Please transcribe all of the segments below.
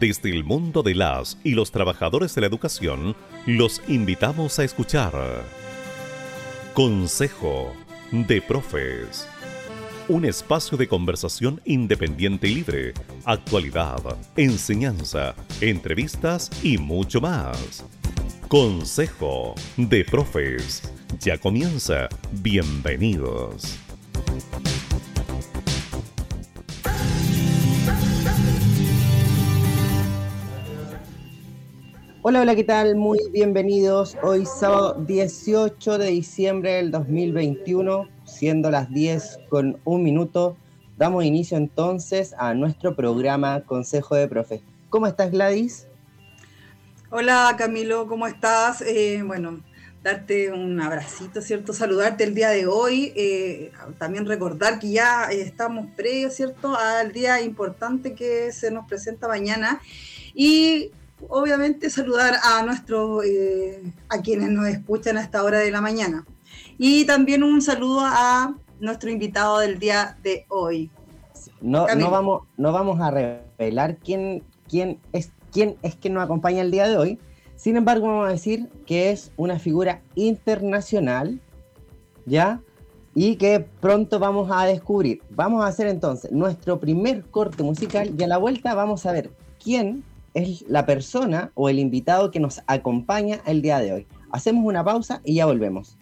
Desde el mundo de las y los trabajadores de la educación, los invitamos a escuchar Consejo de Profes. Un espacio de conversación independiente y libre, actualidad, enseñanza, entrevistas y mucho más. Consejo de Profes. Ya comienza. Bienvenidos. Hola, hola, ¿qué tal? Muy bienvenidos. Hoy sábado 18 de diciembre del 2021, siendo las 10 con un minuto, damos inicio entonces a nuestro programa Consejo de Profe. ¿Cómo estás, Gladys? Hola, Camilo, ¿cómo estás? Eh, bueno, darte un abracito, ¿cierto? Saludarte el día de hoy. Eh, también recordar que ya estamos previos, ¿cierto? Al día importante que se nos presenta mañana. Y obviamente saludar a nuestros, eh, a quienes nos escuchan a esta hora de la mañana. Y también un saludo a nuestro invitado del día de hoy. No, no, vamos, no vamos a revelar quién, quién, es, quién es quien nos acompaña el día de hoy. Sin embargo, vamos a decir que es una figura internacional, ¿ya? Y que pronto vamos a descubrir. Vamos a hacer entonces nuestro primer corte musical y a la vuelta vamos a ver quién es la persona o el invitado que nos acompaña el día de hoy. Hacemos una pausa y ya volvemos.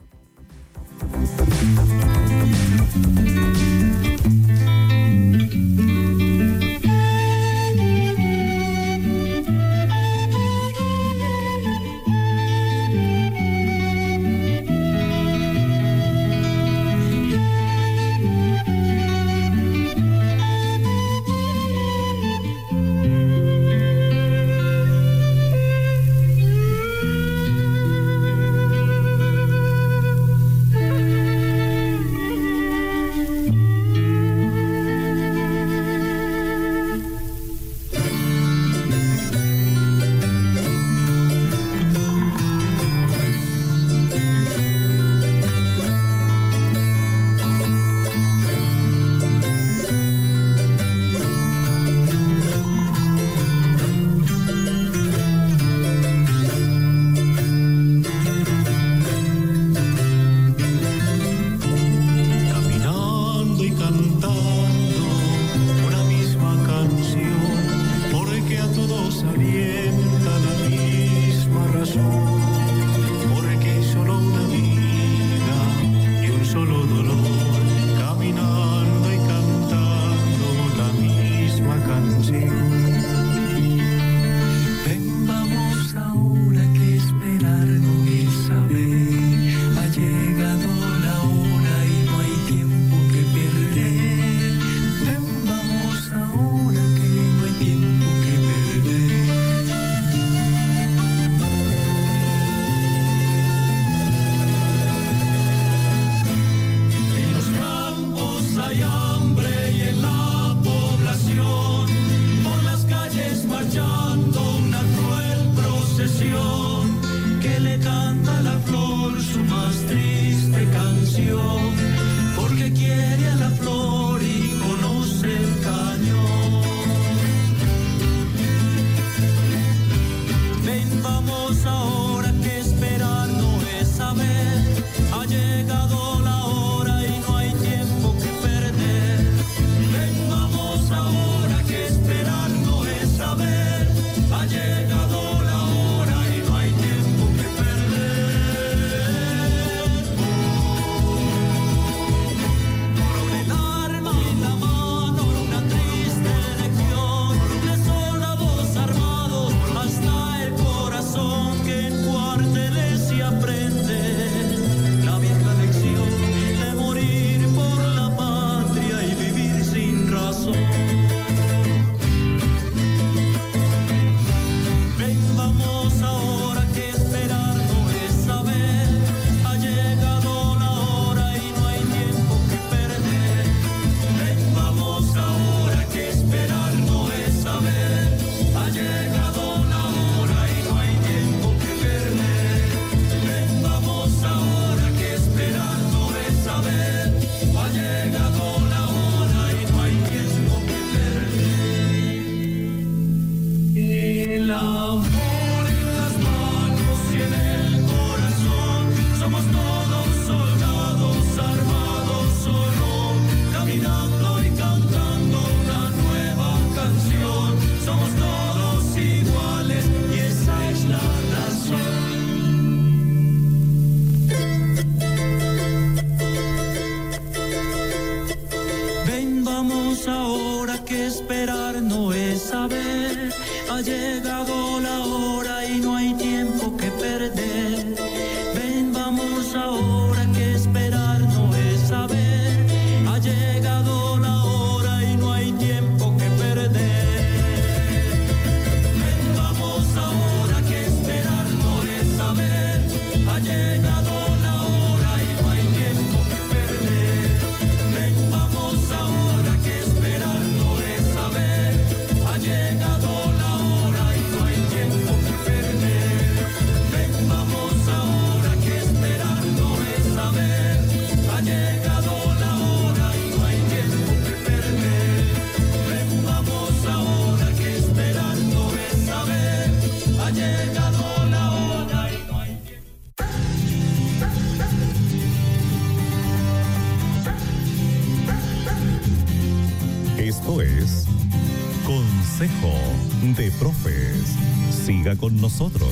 Nosotros.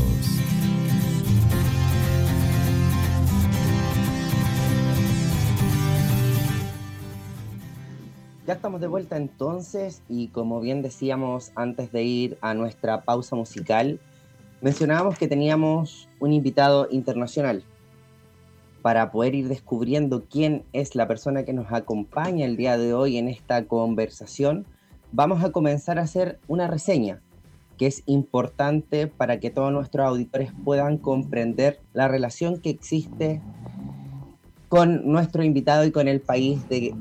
Ya estamos de vuelta entonces y como bien decíamos antes de ir a nuestra pausa musical, mencionábamos que teníamos un invitado internacional para poder ir descubriendo quién es la persona que nos acompaña el día de hoy en esta conversación. Vamos a comenzar a hacer una reseña que es importante para que todos nuestros auditores puedan comprender la relación que existe con nuestro invitado y con el país del,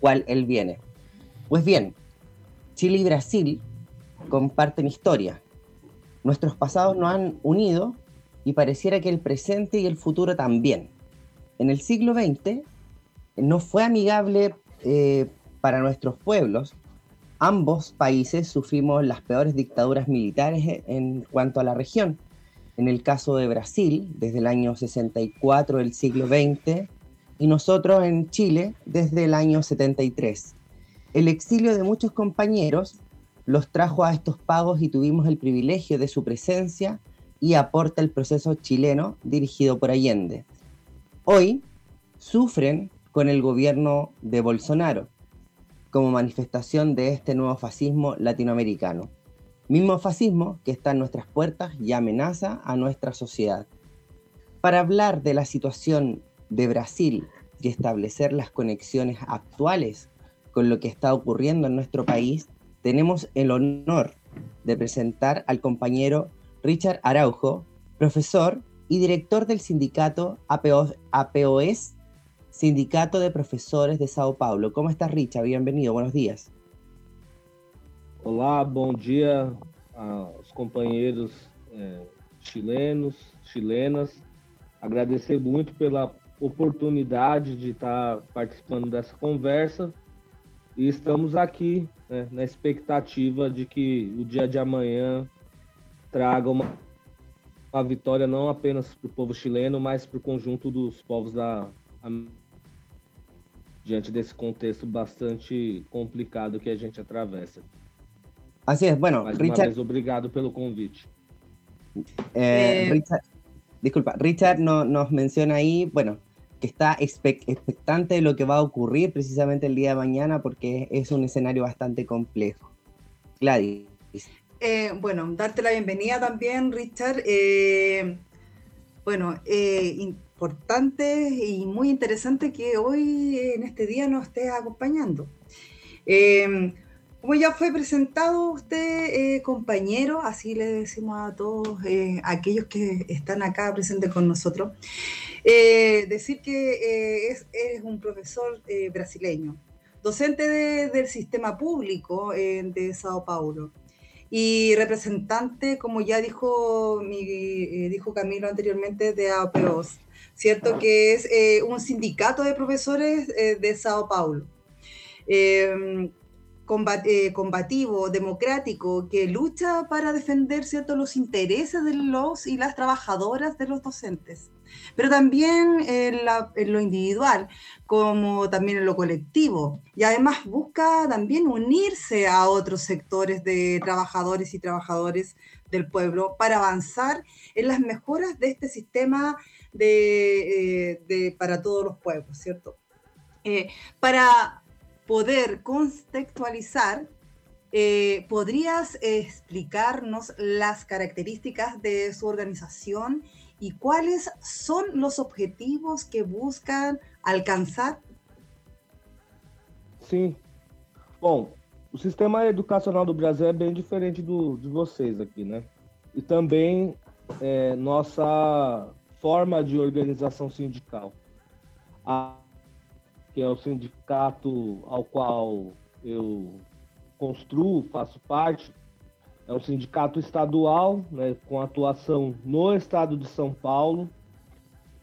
cual él viene. Pues bien, Chile y Brasil comparten historia. Nuestros pasados nos han unido y pareciera que el presente y el futuro también. En el siglo XX no fue amigable eh, para nuestros pueblos ambos países sufrimos las peores dictaduras militares en cuanto a la región. En el caso de Brasil, desde el año 64 del siglo XX, y nosotros en Chile desde el año 73. El exilio de muchos compañeros los trajo a estos pagos y tuvimos el privilegio de su presencia y aporta el proceso chileno dirigido por Allende. Hoy sufren con el gobierno de Bolsonaro como manifestación de este nuevo fascismo latinoamericano. Mismo fascismo que está en nuestras puertas y amenaza a nuestra sociedad. Para hablar de la situación de Brasil y establecer las conexiones actuales con lo que está ocurriendo en nuestro país, tenemos el honor de presentar al compañero Richard Araujo, profesor y director del sindicato APOS Sindicato de Profesores de Sao Paulo. ¿Cómo estás, Richard? Bienvenido, buenos días. Olá, bom dia aos companheiros eh, chilenos, chilenas. Agradecer muito pela oportunidade de estar participando dessa conversa e estamos aqui né, na expectativa de que o dia de amanhã traga uma, uma vitória não apenas para o povo chileno, mas para o conjunto dos povos da América diante desse contexto bastante complicado que a gente atravessa. Así es, bueno, Mais Richard. Uma vez, obrigado pelo convite. Eh, eh... Richard, disculpa, Richard no, nos menciona ahí, bueno, que está expectante de lo que va a ocurrir precisamente el día de mañana porque es un escenario bastante complejo. Gladys. Eh, bueno, darte la bienvenida también, Richard. Eh, bueno, eh, importante y muy interesante que hoy en este día nos esté acompañando. Em, como ya fue presentado usted, eh, compañero, así le decimos a todos eh, aquellos que están acá presentes con nosotros, eh, decir que es, un profesor brasileño, docente del sistema público de Sao Paulo y representante, como ya dijo, mi, dijo Camilo anteriormente, de APOS. ¿Cierto? Que es eh, un sindicato de profesores eh, de Sao Paulo. Em, eh, combativo, democrático, que lucha para defender ¿cierto? los intereses de los y las trabajadoras de los docentes. Pero también en, lo individual, como también en lo colectivo. Y además busca también unirse a otros sectores de trabajadores y trabajadores del pueblo para avanzar en las mejoras de este sistema de, eh, para todos los pueblos, ¿cierto? Eh, para poder contextualizar, eh, ¿podrías explicarnos las características de su organización y cuáles son los objetivos que buscan alcançar? Sim. Bom, o sistema educacional do Brasil é bem diferente do de vocês aqui, né? E também é, nossa forma de organização sindical. A que é o sindicato ao qual eu construo, faço parte, é um sindicato estadual, né, com atuação no estado de São Paulo,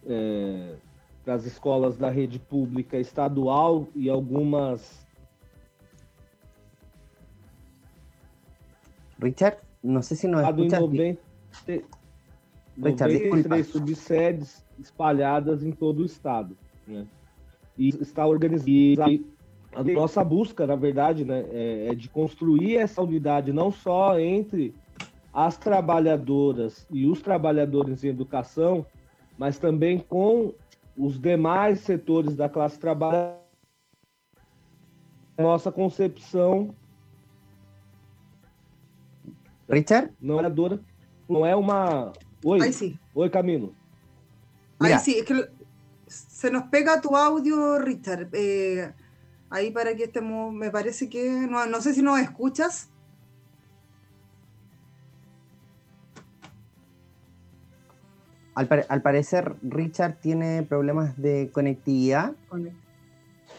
é, das escolas da rede pública estadual e algumas. Richard, não sei se não é. 90, 93 subsedes espalhadas em todo o estado. Né? e está organizado. A nossa busca, na verdade, né, é, é de construir essa unidade não só entre as trabalhadoras e os trabalhadores em educação, mas também com os demais setores da classe trabalhadora. Nossa concepção. Richard? Não não é uma. Oi. Aí sim. Oi, Camilo. Aí sim, é que se nos pega tu audio, Richard. Eh, ahí para que estemos, me parece que, no, no sé si nos escuchas. Al, al, parecer, Richard tiene problemas de conectividad.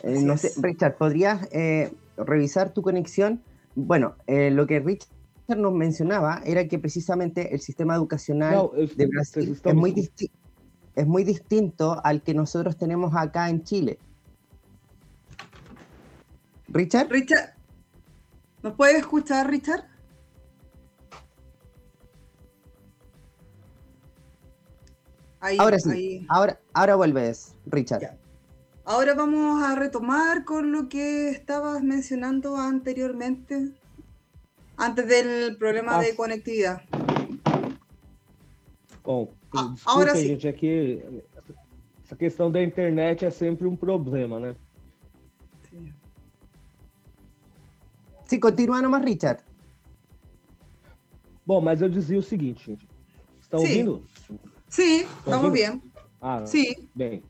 Eh, no sé, Richard, ¿podrías eh, revisar tu conexión? Bueno, eh, lo que Richard nos mencionaba era que precisamente el sistema educacional no, es, de Brasil es muy distinto es muy distinto al que nosotros tenemos acá en Chile. Richard. Richard, ¿nos puedes escuchar, Richard? ahora sí, Ahora, ahora vuelves, Richard. Ahora vamos a retomar con lo que estabas mencionando anteriormente, antes del problema de conectividad. Oh. Ah, Desculpa, gente, é que essa questão da internet é sempre um problema, né? Sim, continua nomás, Richard. Bom, mas eu dizia o seguinte, gente. Estão Sim. ouvindo? Sim, estamos ouvindo. Ah, Sim. Bem.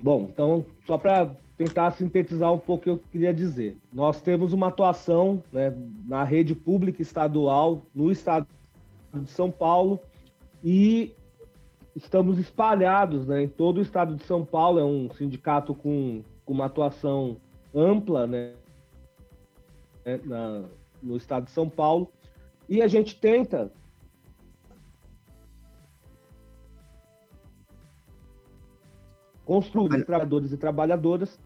Bom, então, só para tentar sintetizar um pouco o que eu queria dizer. Nós temos uma atuação né, na rede pública estadual no estado de São Paulo e estamos espalhados né, em todo o estado de São Paulo. É um sindicato com, com uma atuação ampla né, né, na, no estado de São Paulo e a gente tenta construir trabalhadores e trabalhadoras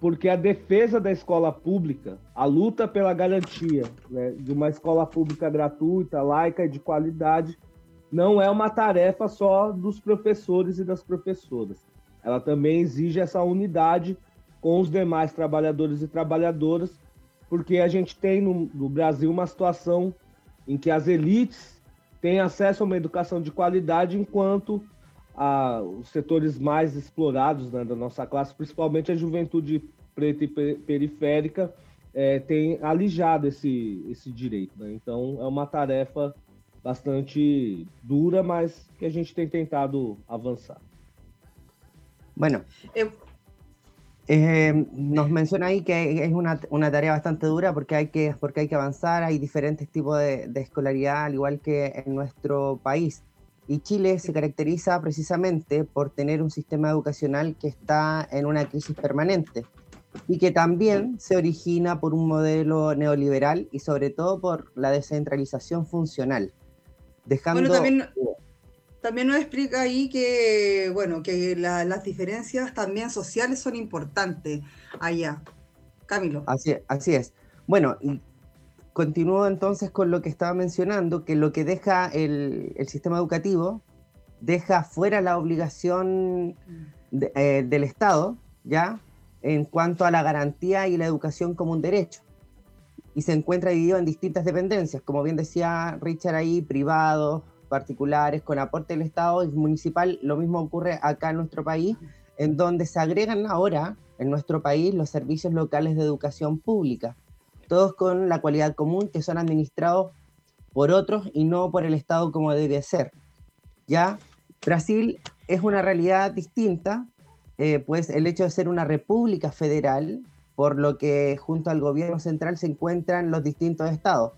porque a defesa da escola pública, a luta pela garantia né, de uma escola pública gratuita, laica e de qualidade, não é uma tarefa só dos professores e das professoras. Ela também exige essa unidade com os demais trabalhadores e trabalhadoras, porque a gente tem no, no Brasil uma situação em que as elites têm acesso a uma educação de qualidade, enquanto a, os setores mais explorados né, da nossa classe, principalmente a juventude preta e periférica, é, tem alijado esse, esse direito. Né? Então, é uma tarefa bastante dura, mas que a gente tem tentado avanzar. Bueno, eh, nos menciona ahí que es una, una, tarea bastante dura porque hay que, porque hay que avanzar, hay diferentes tipos de, de, escolaridad, al igual que en nuestro país. Y Chile se caracteriza precisamente por tener un sistema educacional que está en una crisis permanente y que también se origina por un modelo neoliberal y sobre todo por la descentralización funcional. Bueno, también, también nos explica ahí que, bueno, que las diferencias también sociales son importantes allá. Camilo. Así, así es. Bueno, y continúo entonces con lo que estaba mencionando, que lo que deja el, sistema educativo, deja fuera la obligación eh, del Estado, ¿ya? En cuanto a la garantía y la educación como un derecho. Y se encuentra dividido en distintas dependencias, como bien decía Richard ahí, privados, particulares, con aporte del Estado y municipal. Lo mismo ocurre acá en nuestro país, en donde se agregan ahora en nuestro país los servicios locales de educación pública, todos con la cualidad común que son administrados por otros y no por el Estado como debe ser. Ya Brasil es una realidad distinta, eh, pues el hecho de ser una república federal, por lo que junto al gobierno central se encuentran los distintos estados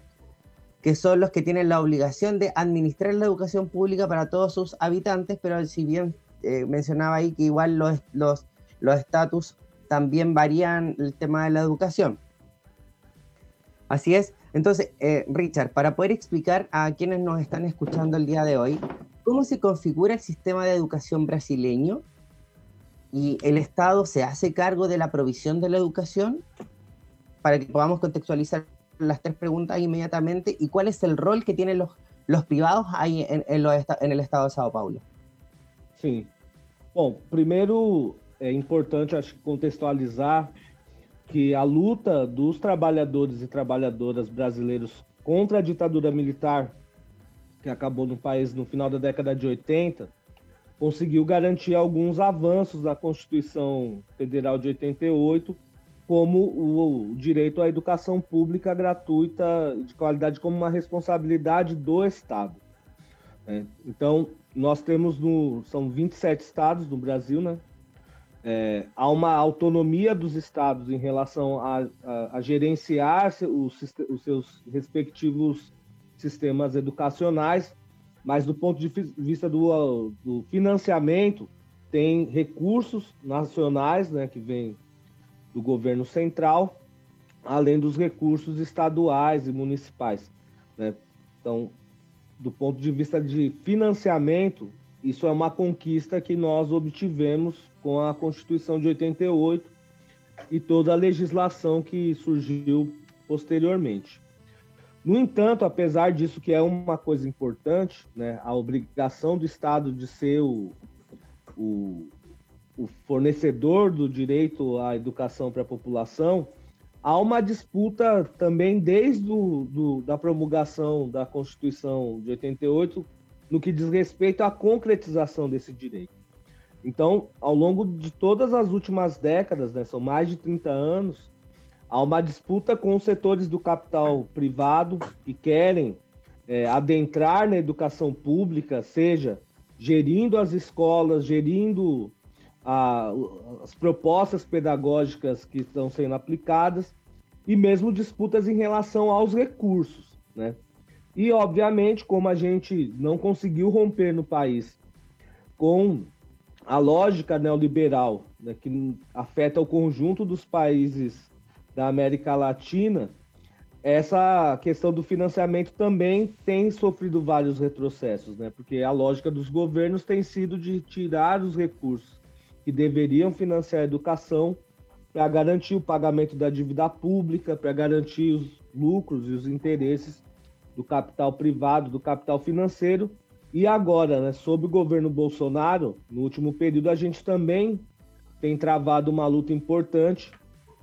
que son los que tienen la obligación de administrar la educación pública para todos sus habitantes, pero si bien eh, mencionaba ahí que igual los los los estatus también varían el tema de la educación. Así es. Entonces, eh, Richard, para poder explicar a quienes nos están escuchando el día de hoy, ¿cómo se configura el sistema de educación brasileño? ¿Y el Estado se hace cargo de la provisión de la educación? Para que podamos contextualizar las tres preguntas inmediatamente y cuál es el rol que tienen los, los privados ahí en, el estado de Sao Paulo. Sim. Bom, primeiro é importante acho contextualizar que a luta dos trabalhadores e trabalhadoras brasileiros contra a ditadura militar que acabou no país no final da década de 80 conseguiu garantir alguns avanços da Constituição Federal de 88 como o direito à educação pública gratuita de qualidade como uma responsabilidade do Estado. É, então, nós temos no, são 27 estados no Brasil, né? É, há uma autonomia dos estados em relação a, a, a gerenciar os, os, seus respectivos sistemas educacionais, mas do ponto de vista do, do financiamento, tem recursos nacionais né, que vêm do governo central, além dos recursos estaduais e municipais. Né? Então, do ponto de vista de financiamento, isso é uma conquista que nós obtivemos com a Constituição de 88 e toda a legislação que surgiu posteriormente. No entanto, apesar disso que é uma coisa importante, né, a obrigação do Estado de ser o, o, o fornecedor do direito à educação para a população, há uma disputa também desde do, do, da promulgação da Constituição de 88 no que diz respeito à concretização desse direito. Então, ao longo de todas as últimas décadas, né, são mais de 30 anos, há uma disputa com os setores do capital privado que querem é, adentrar na educação pública, seja gerindo as escolas, gerindo a, as propostas pedagógicas que estão sendo aplicadas e mesmo disputas em relação aos recursos, né? E, obviamente, como a gente não conseguiu romper no país com a lógica neoliberal, né, que afeta o conjunto dos países da América Latina, essa questão do financiamento também tem sofrido vários retrocessos, né? Porque a lógica dos governos tem sido de tirar os recursos que deveriam financiar a educação para garantir o pagamento da dívida pública, para garantir os lucros e os interesses do capital privado, do capital financeiro. E agora, né, sob o governo Bolsonaro, no último período, a gente também tem travado uma luta importante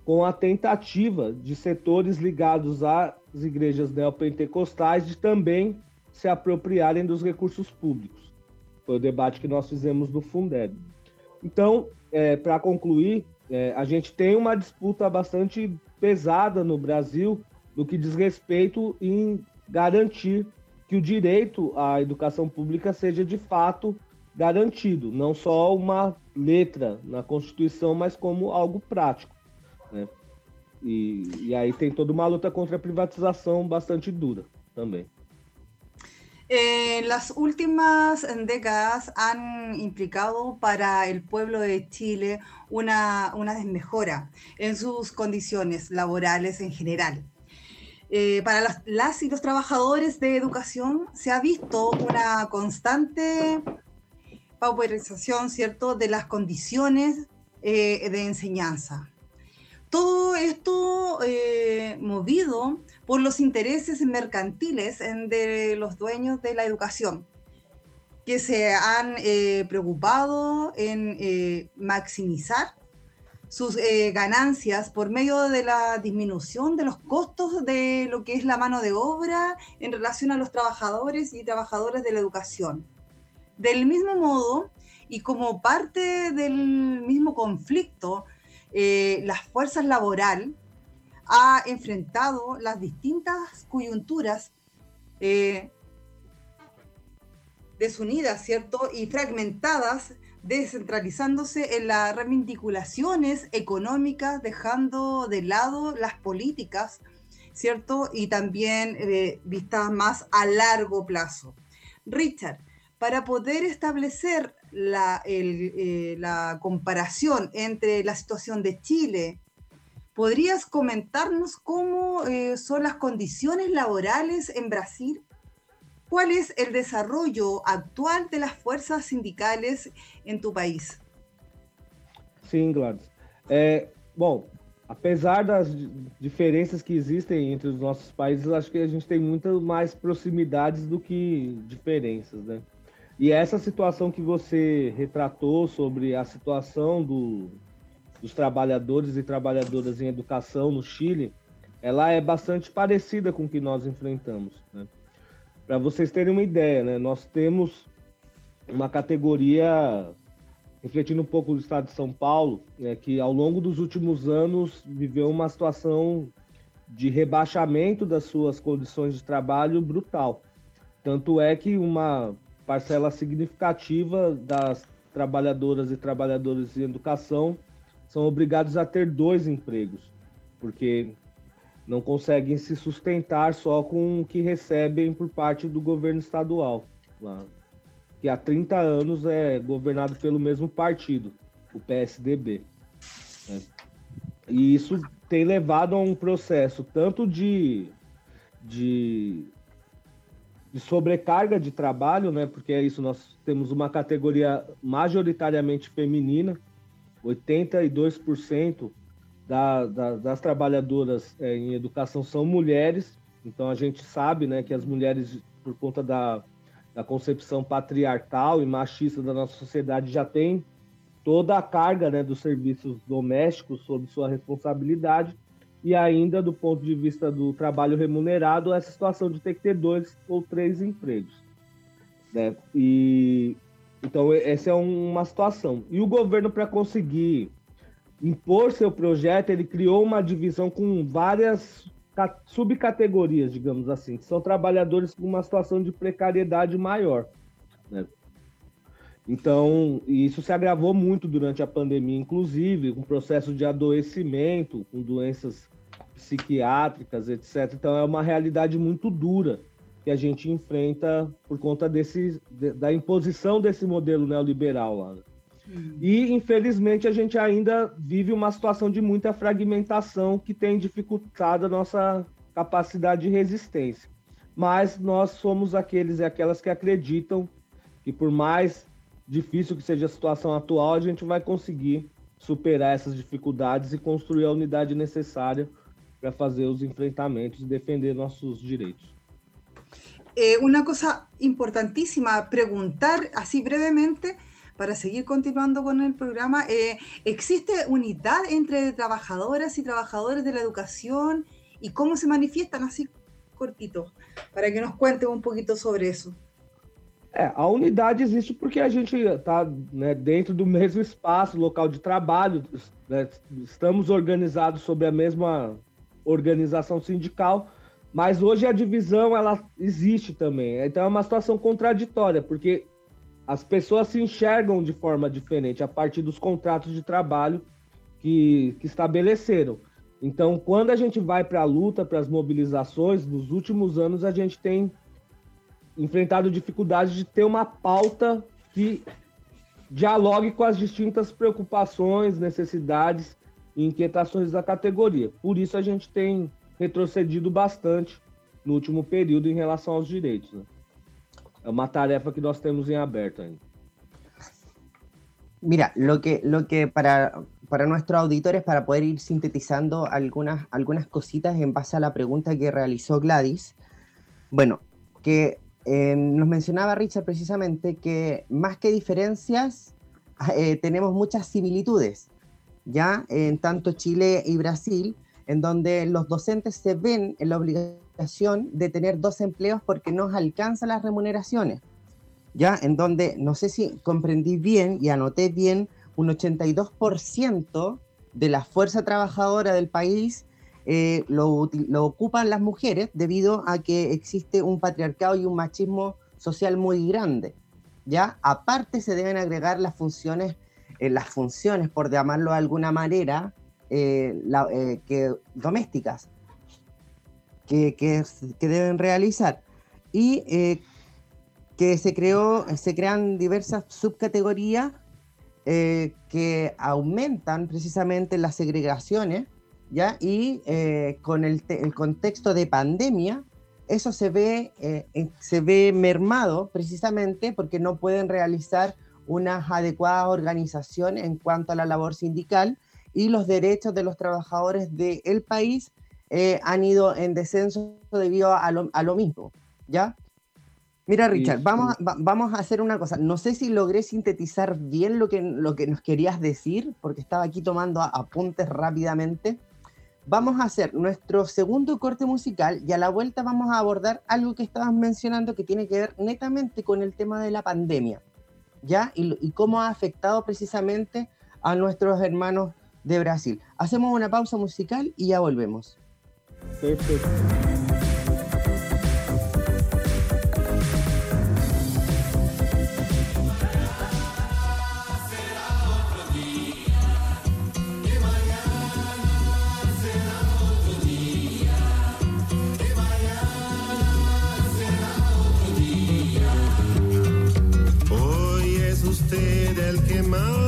com a tentativa de setores ligados às igrejas neopentecostais de também se apropriarem dos recursos públicos. Foi o debate que nós fizemos no Fundeb. Então, é, para concluir, é, a gente tem uma disputa bastante pesada no Brasil no que diz respeito em garantir que o direito à educação pública seja de fato garantido, não só uma letra na Constituição, mas como algo prático. Né? E, e aí tem toda uma luta contra a privatização bastante dura também. Eh, las últimas décadas han implicado para el pueblo de Chile una, desmejora en sus condiciones laborales en general. Eh, para las, y los trabajadores de educación se ha visto una constante pauperización, ¿cierto?, de las condiciones eh, de enseñanza. todo esto eh, movido por los intereses mercantiles de los dueños de la educación, que se han preocupado en maximizar sus ganancias por medio de la disminución de los costos de lo que es la mano de obra en relación a los trabajadores y trabajadoras de la educación. Del mismo modo, y como parte del mismo conflicto, eh, las fuerzas laboral ha enfrentado las distintas coyunturas eh, desunidas, ¿cierto? Y fragmentadas, descentralizándose en las reivindicaciones económicas, dejando de lado las políticas, ¿cierto? Y también eh, vistas más a largo plazo. Richard, para poder establecer la, eh, comparación entre la situación de Chile, ¿podrías comentarnos cómo eh, son las condiciones laborales en Brasil? ¿Cuál es el desarrollo actual de las fuerzas sindicales en tu país? Sim, Gladys. É, bom, apesar das diferenças que existem entre os nossos países, acho que a gente tem muito mais proximidades do que diferenças, né? E essa situação que você retratou sobre a situação do, dos trabalhadores e trabalhadoras em educação no Chile, ela é bastante parecida com o que nós enfrentamos. Né? Para vocês terem uma ideia, né, nós temos uma categoria, refletindo um pouco do estado de São Paulo, né, que ao longo dos últimos anos viveu uma situação de rebaixamento das suas condições de trabalho brutal. Tanto é que uma parcela significativa das trabalhadoras e trabalhadores em educação são obrigados a ter dois empregos, porque não conseguem se sustentar só com o que recebem por parte do governo estadual, que há 30 anos é governado pelo mesmo partido, o PSDB. Né? E isso tem levado a um processo tanto de, de de sobrecarga de trabalho, né? Porque é isso, nós temos uma categoria majoritariamente feminina, 82% da, da, das trabalhadoras é, em educação são mulheres, então a gente sabe, né, que as mulheres, por conta da, da concepção patriarcal e machista da nossa sociedade, já têm toda a carga, né, dos serviços domésticos sob sua responsabilidade, e ainda do ponto de vista do trabalho remunerado, essa situação de ter que ter dois ou três empregos. Né? E então essa é uma situação. E o governo para conseguir impor seu projeto, ele criou uma divisão com várias subcategorias, digamos assim, que são trabalhadores com uma situação de precariedade maior. Né? Então, isso se agravou muito durante a pandemia, inclusive, com processo de adoecimento, com doenças psiquiátricas, etc. Então, é uma realidade muito dura que a gente enfrenta por conta desse, da imposição desse modelo neoliberal lá. Hum. E, infelizmente, a gente ainda vive uma situação de muita fragmentação que tem dificultado a nossa capacidade de resistência. Mas nós somos aqueles e aquelas que acreditam que, por mais difícil que seja a situação atual, a gente vai conseguir superar essas dificuldades e construir a unidade necessária para fazer os enfrentamentos e defender nossos direitos. Eh, una cosa importantísima, preguntar así brevemente, para seguir continuando con el programa, eh, ¿existe unidad entre trabajadoras y trabajadores de la educación y cómo se manifiestan así cortito? Para que nos cuente un poquito sobre eso. É, a unidade existe porque a gente está né, dentro do mesmo espaço, local de trabalho, né, estamos organizados sob a mesma organização sindical, mas hoje a divisão ela existe também. Então é uma situação contraditória, porque as pessoas se enxergam de forma diferente a partir dos contratos de trabalho que, que estabeleceram. Então, quando a gente vai para a luta, para as mobilizações, nos últimos anos a gente tem enfrentado dificuldade de ter uma pauta que dialogue com as distintas preocupações, necessidades e inquietações da categoria. Por isso a gente tem retrocedido bastante no último período em relação aos direitos. Né? É uma tarefa que nós temos em aberto ainda. Mira, lo que, lo que para, para nuestros auditores, para poder ir sintetizando algunas, algunas cositas en base a la pregunta que realizó Gladys. Bueno, que eh, nos mencionaba Richard precisamente que más que diferencias, eh, tenemos muchas similitudes, ya en tanto Chile y Brasil, en donde los docentes se ven en la obligación de tener dos empleos porque no alcanzan las remuneraciones, ya en donde, no sé si comprendí bien y anoté bien, un 82% de la fuerza trabajadora del país eh, lo, ocupan las mujeres debido a que existe un patriarcado y un machismo social muy grande. ¿ya? Aparte se deben agregar las funciones, eh, las funciones, por llamarlo de alguna manera, eh, que, domésticas que, deben realizar. Y que se, creó, se crean diversas subcategorías que aumentan precisamente las segregaciones ¿ya? Y eh, con el, contexto de pandemia, eso se ve, eh, se ve mermado precisamente porque no pueden realizar una adecuada organización en cuanto a la labor sindical y los derechos de los trabajadores del país eh, han ido en descenso debido a lo, a lo mismo, ¿ya? Mira, Richard, vamos, a, vamos a hacer una cosa. No sé si logré sintetizar bien lo que, lo que nos querías decir, porque estaba aquí tomando apuntes rápidamente vamos a hacer nuestro segundo corte musical y a la vuelta vamos a abordar algo que estabas mencionando que tiene que ver netamente con el tema de la pandemia, ¿ya? Y, cómo ha afectado precisamente a nuestros hermanos de Brasil. Hacemos una pausa musical y ya volvemos. Perfecto. cielo clarear, de repente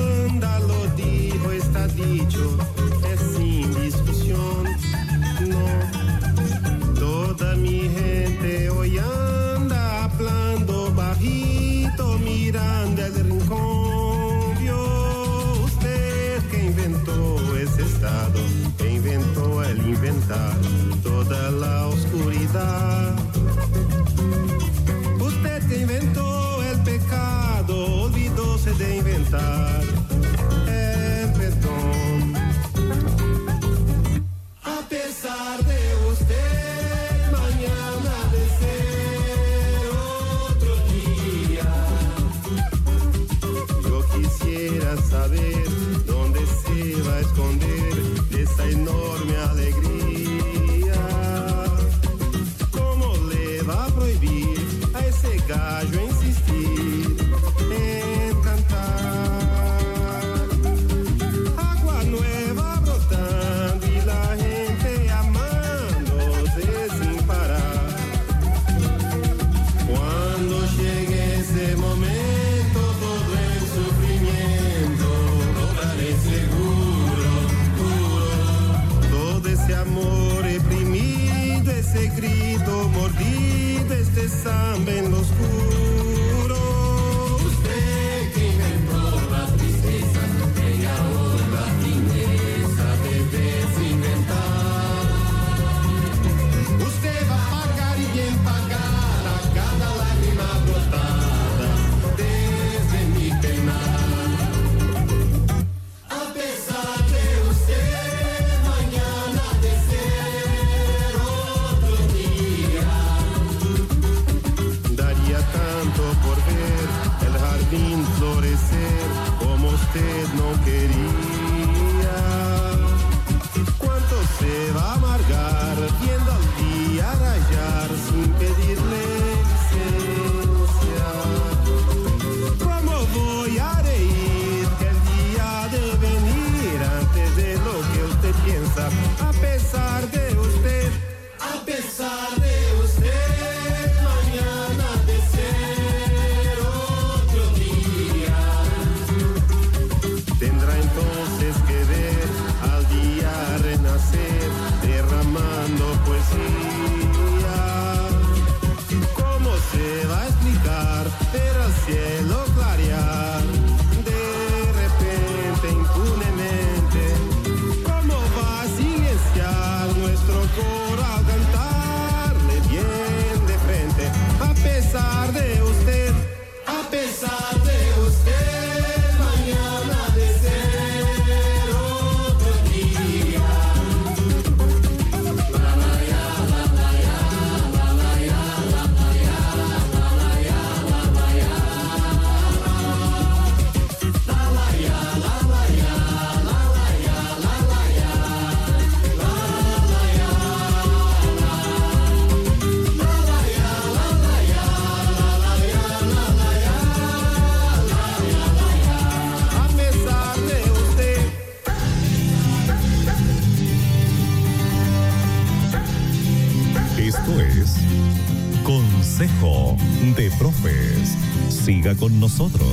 De Profes. Siga con nosotros.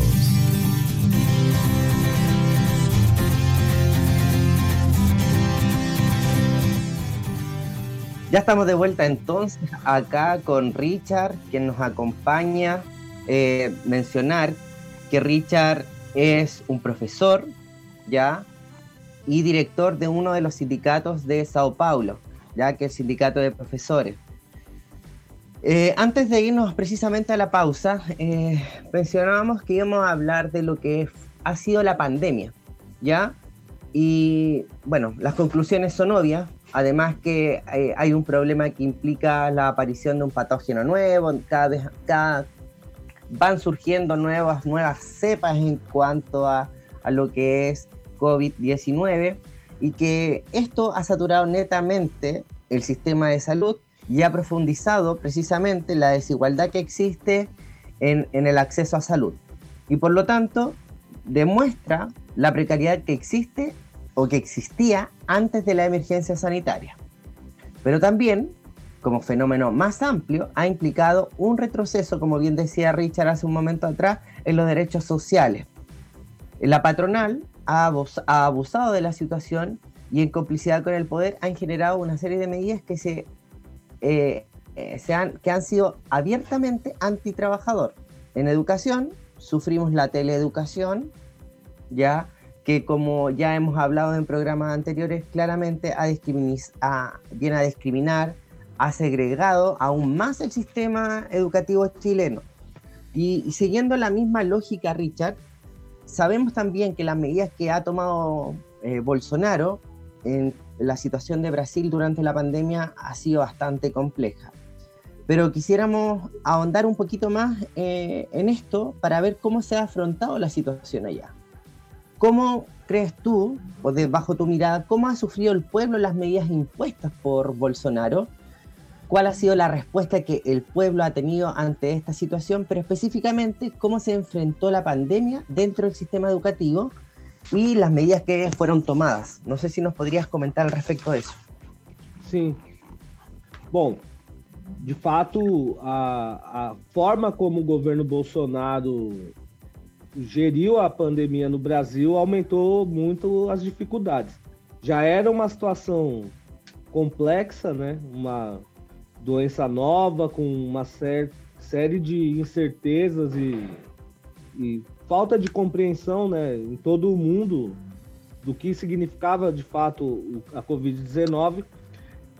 Ya estamos de vuelta entonces acá con Richard, quien nos acompaña. Eh, mencionar que Richard es un profesor, ya, y director de uno de los sindicatos de Sao Paulo, ya que es el sindicato de profesores. Eh, antes de irnos precisamente a la pausa, eh, mencionábamos que íbamos a hablar de lo que ha sido la pandemia, ¿ya? Y bueno, las conclusiones son obvias, además que eh, hay un problema que implica la aparición de un patógeno nuevo, cada vez cada, van surgiendo nuevas, nuevas cepas en cuanto a, a lo que es COVID-19 y que esto ha saturado netamente el sistema de salud y ha profundizado precisamente la desigualdad que existe en, en el acceso a salud. Y por lo tanto, demuestra la precariedad que existe o que existía antes de la emergencia sanitaria. Pero también, como fenómeno más amplio, ha implicado un retroceso, como bien decía Richard hace un momento atrás, en los derechos sociales. La patronal ha abusado de la situación y en complicidad con el poder han generado una serie de medidas que, se, eh, eh, que han sido abiertamente antitrabajador. En educación sufrimos la teleeducación, ya que como ya hemos hablado en programas anteriores, claramente ha a, viene a discriminar, ha segregado aún más el sistema educativo chileno. Y, y siguiendo la misma lógica, Richard, sabemos también que las medidas que ha tomado eh, Bolsonaro en la situación de Brasil durante la pandemia ha sido bastante compleja. Pero quisiéramos ahondar un poquito más eh, en esto para ver cómo se ha afrontado la situación allá. ¿Cómo crees tú, o de, bajo tu mirada, cómo ha sufrido el pueblo las medidas impuestas por Bolsonaro? ¿Cuál ha sido la respuesta que el pueblo ha tenido ante esta situación? Pero específicamente, ¿cómo se enfrentó la pandemia dentro del sistema educativo y las medidas que fueron tomadas? No sé si nos podrías comentar al respecto de. Sí. Bom, de fato, a, a forma como o governo Bolsonaro geriu a pandemia no Brasil aumentou muito as dificuldades. Já era uma situação complexa, né? Uma doença nova com uma série de incertezas e, e falta de compreensão, né, em todo o mundo do que significava de fato a Covid-19.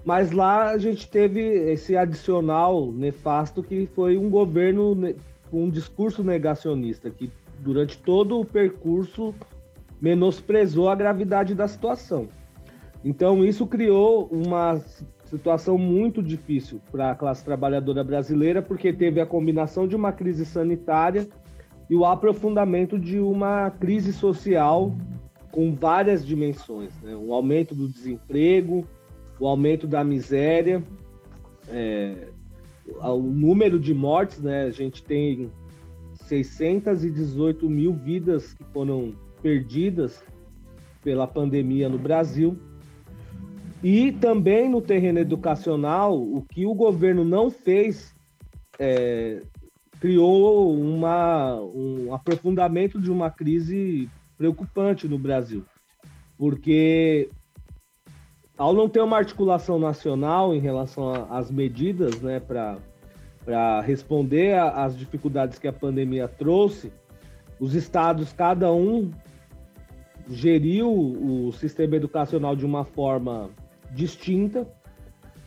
Mas lá a gente teve esse adicional nefasto que foi um governo com um discurso negacionista, que durante todo o percurso menosprezou a gravidade da situação. Então, isso criou uma situação muito difícil para a classe trabalhadora brasileira, porque teve a combinação de uma crise sanitária e o aprofundamento de uma crise social com várias dimensões, né? o aumento do desemprego, o aumento da miséria, é, o número de mortes, né? A gente tem 618 mil vidas que foram perdidas pela pandemia no Brasil. E também no terreno educacional, o que o governo não fez é, criou uma, um aprofundamento de uma crise preocupante no Brasil. Porque ao não ter uma articulação nacional em relação às medidas né, para responder às dificuldades que a pandemia trouxe, os estados, cada um, geriu o sistema educacional de uma forma distinta,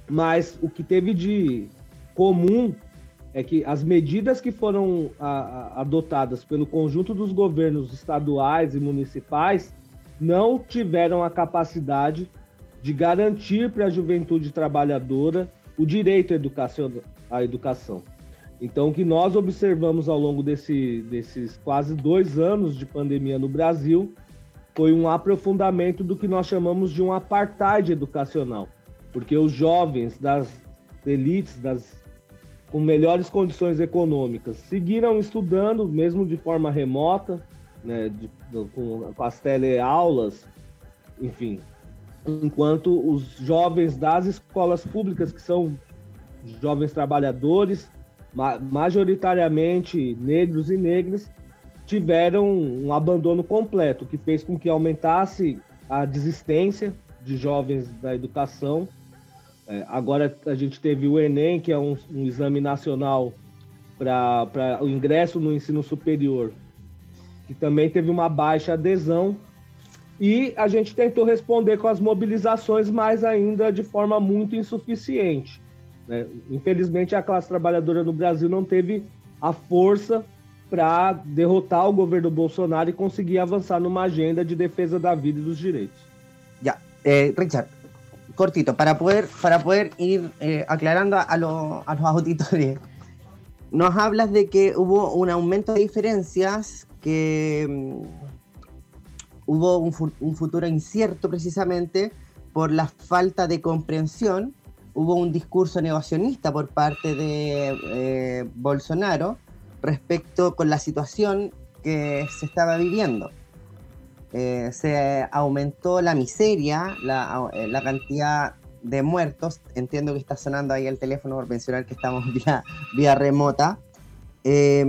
mas o que teve de comum é que as medidas que foram a, a, adotadas pelo conjunto dos governos estaduais e municipais não tiveram a capacidade de garantir para a juventude trabalhadora o direito à educação. Então, o que nós observamos ao longo desse, desses quase dois anos de pandemia no Brasil foi um aprofundamento do que nós chamamos de um apartheid educacional, porque os jovens das elites, das com melhores condições econômicas, seguiram estudando, mesmo de forma remota, né, de, com, com as teleaulas, enfim, enquanto os jovens das escolas públicas, que são jovens trabalhadores, majoritariamente negros e negras, tiveram um abandono completo, que fez com que aumentasse a desistência de jovens da educação. É, agora a gente teve o Enem, que é um, um exame nacional para o ingresso no ensino superior, que também teve uma baixa adesão. E a gente tentou responder com as mobilizações, mas ainda de forma muito insuficiente. Né? Infelizmente, a classe trabalhadora no Brasil não teve a força para derrotar o governo Bolsonaro e conseguir avançar numa agenda de defesa da vida e dos direitos. Eh, Richard, cortito, para poder, para poder ir eh, aclarando a, a los auditores. Nos hablas de que hubo un aumento de diferencias, que um, hubo un, un futuro incierto precisamente por la falta de comprensión hubo un discurso negacionista por parte de eh, Bolsonaro respecto con la situación que se estaba viviendo. Eh, se aumentó la miseria, la, eh, la, cantidad de muertos. Entiendo que está sonando ahí el teléfono por mencionar que estamos vía, vía remota. Eh,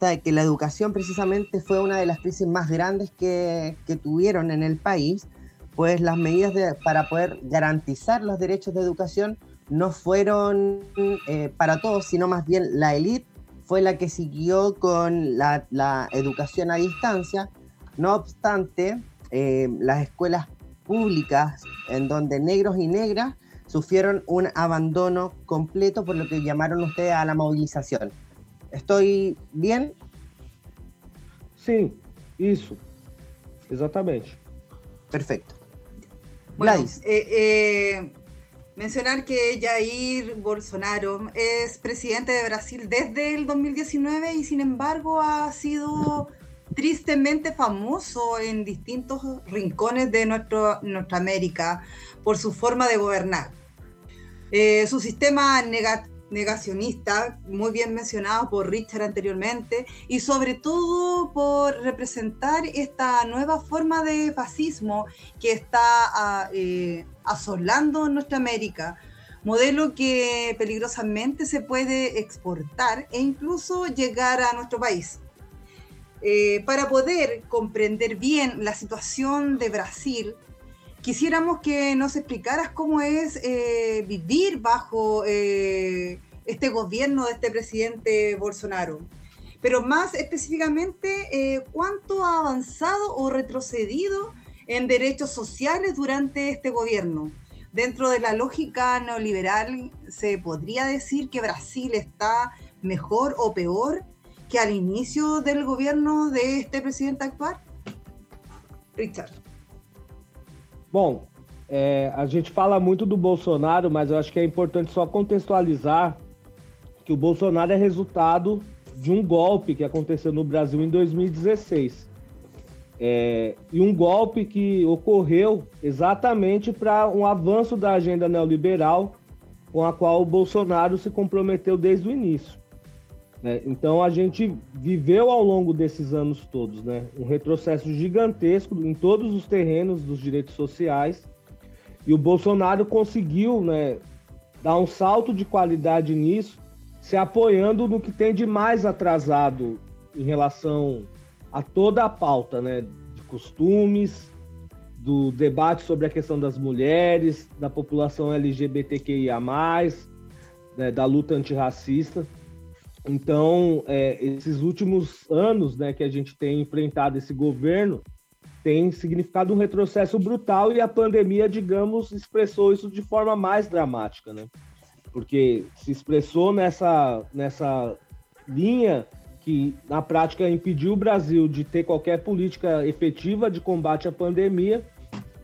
de que la educación precisamente fue una de las crisis más grandes que, que tuvieron en el país pues las medidas para poder garantizar los derechos de educación no fueron eh, para todos, sino más bien la élite fue la que siguió con la, educación a distancia. No obstante, eh, las escuelas públicas en donde negros y negras sufrieron un abandono completo por lo que llamaron ustedes a la movilización. ¿Estoy bien? Sí, eso. Exactamente. Perfecto. Bueno, eh, eh, mencionar que Jair Bolsonaro es presidente de Brasil desde el 2019 y sin embargo ha sido tristemente famoso en distintos rincones de nuestro, nuestra América por su forma de gobernar. Eh, su sistema negacionista, muy bien mencionado por Richard anteriormente, y sobre todo por representar esta nueva forma de fascismo que está eh, asolando nuestra América, modelo que peligrosamente se puede exportar e incluso llegar a nuestro país. Eh, para poder comprender bien la situación de Brasil, quisiéramos que nos explicaras cómo es eh, vivir bajo eh, este gobierno de este presidente Bolsonaro. Pero más específicamente, cuánto ha avanzado o retrocedido en derechos sociales durante este gobierno. Dentro de la lógica neoliberal, ¿se podría decir que Brasil está mejor o peor que al inicio del gobierno de este presidente actual? Richard. Bom, é, a gente fala muito do Bolsonaro, mas eu acho que é importante só contextualizar que o Bolsonaro é resultado de um golpe que aconteceu no Brasil em 2016. É, e um golpe que ocorreu exatamente para um avanço da agenda neoliberal com a qual o Bolsonaro se comprometeu desde o início. Né? Então a gente viveu ao longo desses anos todos né? um retrocesso gigantesco em todos os terrenos dos direitos sociais e o Bolsonaro conseguiu né, dar um salto de qualidade nisso, se apoiando no que tem de mais atrasado em relação a toda a pauta né, de costumes, do debate sobre a questão das mulheres, da população LGBTQIA, né, da luta antirracista. Então, é, esses últimos anos né, que a gente tem enfrentado esse governo, tem significado um retrocesso brutal e a pandemia, digamos, expressou isso de forma mais dramática, né? Porque se expressou nessa, nessa linha que, na prática, impediu o Brasil de ter qualquer política efetiva de combate à pandemia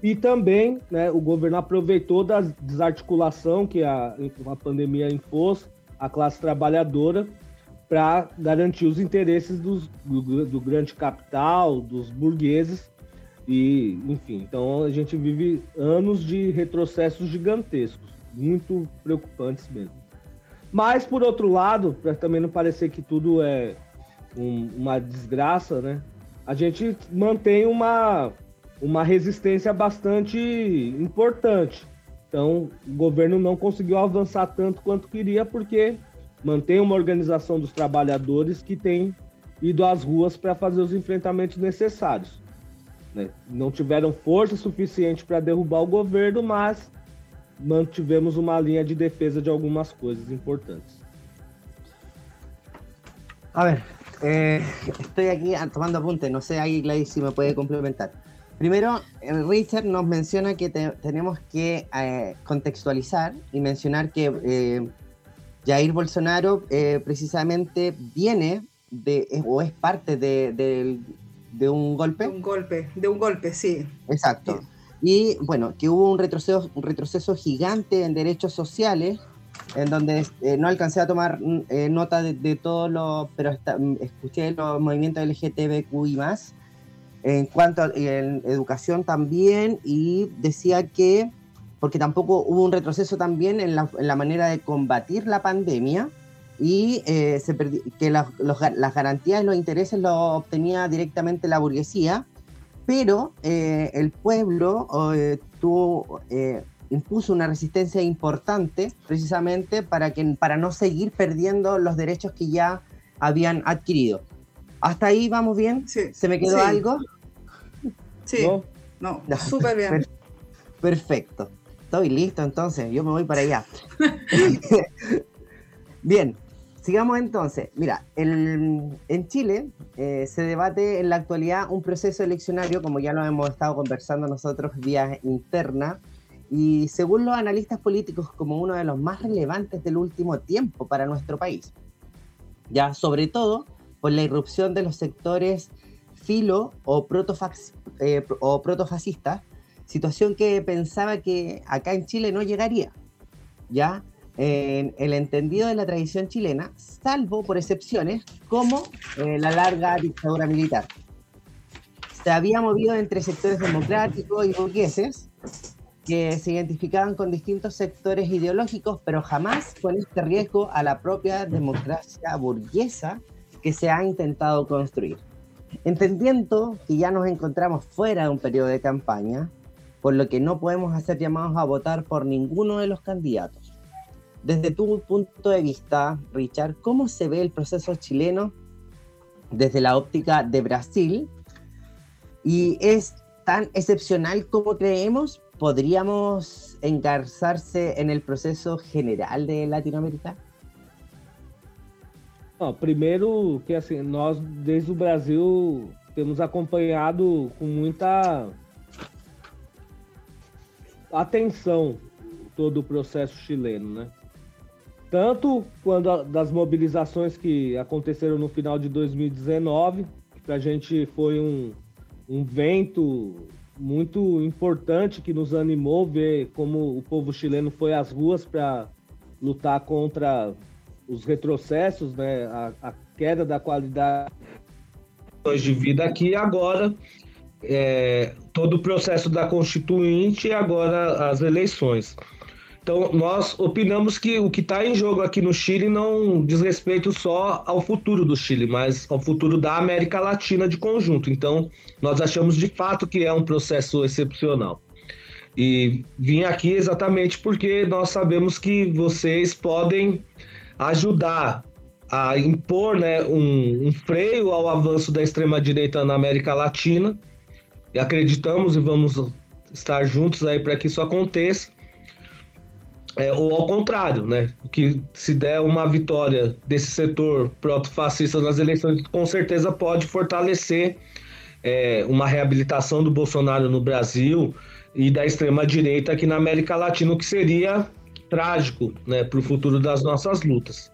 e também né, o governo aproveitou da desarticulação que a, a pandemia impôs à classe trabalhadora para garantir os interesses dos, do, do grande capital, dos burgueses, e, enfim, então a gente vive anos de retrocessos gigantescos, muito preocupantes mesmo. Mas, por outro lado, para também não parecer que tudo é um, uma desgraça, né? A gente mantém uma, uma resistência bastante importante. Então, o governo não conseguiu avançar tanto quanto queria, porque mantém uma organização dos trabalhadores que tem ido às ruas para fazer os enfrentamentos necessários. Né? Não tiveram força suficiente para derrubar o governo, mas mantivemos uma linha de defesa de algumas coisas importantes. A ver, eh, estoy aquí tomando apuntes, no sé ahí Gladys si me puede complementar. Primero, Richard nos menciona que tenemos que eh, contextualizar y mencionar que eh, Jair Bolsonaro eh, precisamente viene de, o es parte de, un golpe. un golpe, de un golpe, sí. Exacto. Y bueno, que hubo un retroceso, un retroceso gigante en derechos sociales, en donde no alcancé a tomar nota de, todo lo, pero escuché los movimientos LGTBQI más en cuanto a en educación también y decía que, porque tampoco hubo un retroceso también en la, en la manera de combatir la pandemia y eh, se que las garantías y los intereses los obtenía directamente la burguesía, pero eh, el pueblo eh, tuvo, impuso una resistencia importante precisamente para, que, para no seguir perdiendo los derechos que ya habían adquirido. ¿Hasta ahí vamos bien? Sí. ¿Se me quedó algo? Sí. No, no, súper bien. Perfecto. Estoy listo entonces, yo me voy para allá. bien, sigamos entonces. Mira, en Chile eh, se debate en la actualidad un proceso eleccionario, como ya lo hemos estado conversando nosotros vía interna, y según los analistas políticos como uno de los más relevantes del último tiempo para nuestro país. Ya, sobre todo por la irrupción de los sectores filo o, protofax, eh, o protofascista, situación que pensaba que acá en Chile no llegaría, ¿ya? En el entendido de la tradición chilena, salvo por excepciones como eh, la larga dictadura militar. Se había movido entre sectores democráticos y burgueses que se identificaban con distintos sectores ideológicos, pero jamás con este riesgo a la propia democracia burguesa que se ha intentado construir. Entendiendo que ya nos encontramos fuera de un periodo de campaña, por lo que no podemos hacer llamados a votar por ninguno de los candidatos. Desde tu punto de vista, Richard, ¿cómo se ve el proceso chileno desde la óptica de Brasil? ¿Y es tan excepcional como creemos? ¿Podríamos engarzarse en el proceso general de Latinoamérica? Não, primeiro que assim, nós desde o Brasil temos acompanhado com muita atenção todo o processo chileno, né? Tanto quando a, das mobilizações que aconteceram no final de 2019, que para a gente foi um, um vento muito importante que nos animou ver como o povo chileno foi às ruas para lutar contra os retrocessos, né, a, a queda da qualidade de vida aqui, agora é, todo o processo da Constituinte e agora as eleições. Então, nós opinamos que o que está em jogo aqui no Chile não diz respeito só ao futuro do Chile, mas ao futuro da América Latina de conjunto. Então, nós achamos de fato que é um processo excepcional. E vim aqui exatamente porque nós sabemos que vocês podem ajudar a impor né, um, um freio ao avanço da extrema-direita na América Latina. Acreditamos e vamos estar juntos aí para que isso aconteça. É, ou ao contrário, né? Que se der uma vitória desse setor proto-fascista nas eleições, com certeza pode fortalecer é, uma reabilitação do Bolsonaro no Brasil e da extrema-direita aqui na América Latina, o que seria trágico né, para o futuro das nossas lutas.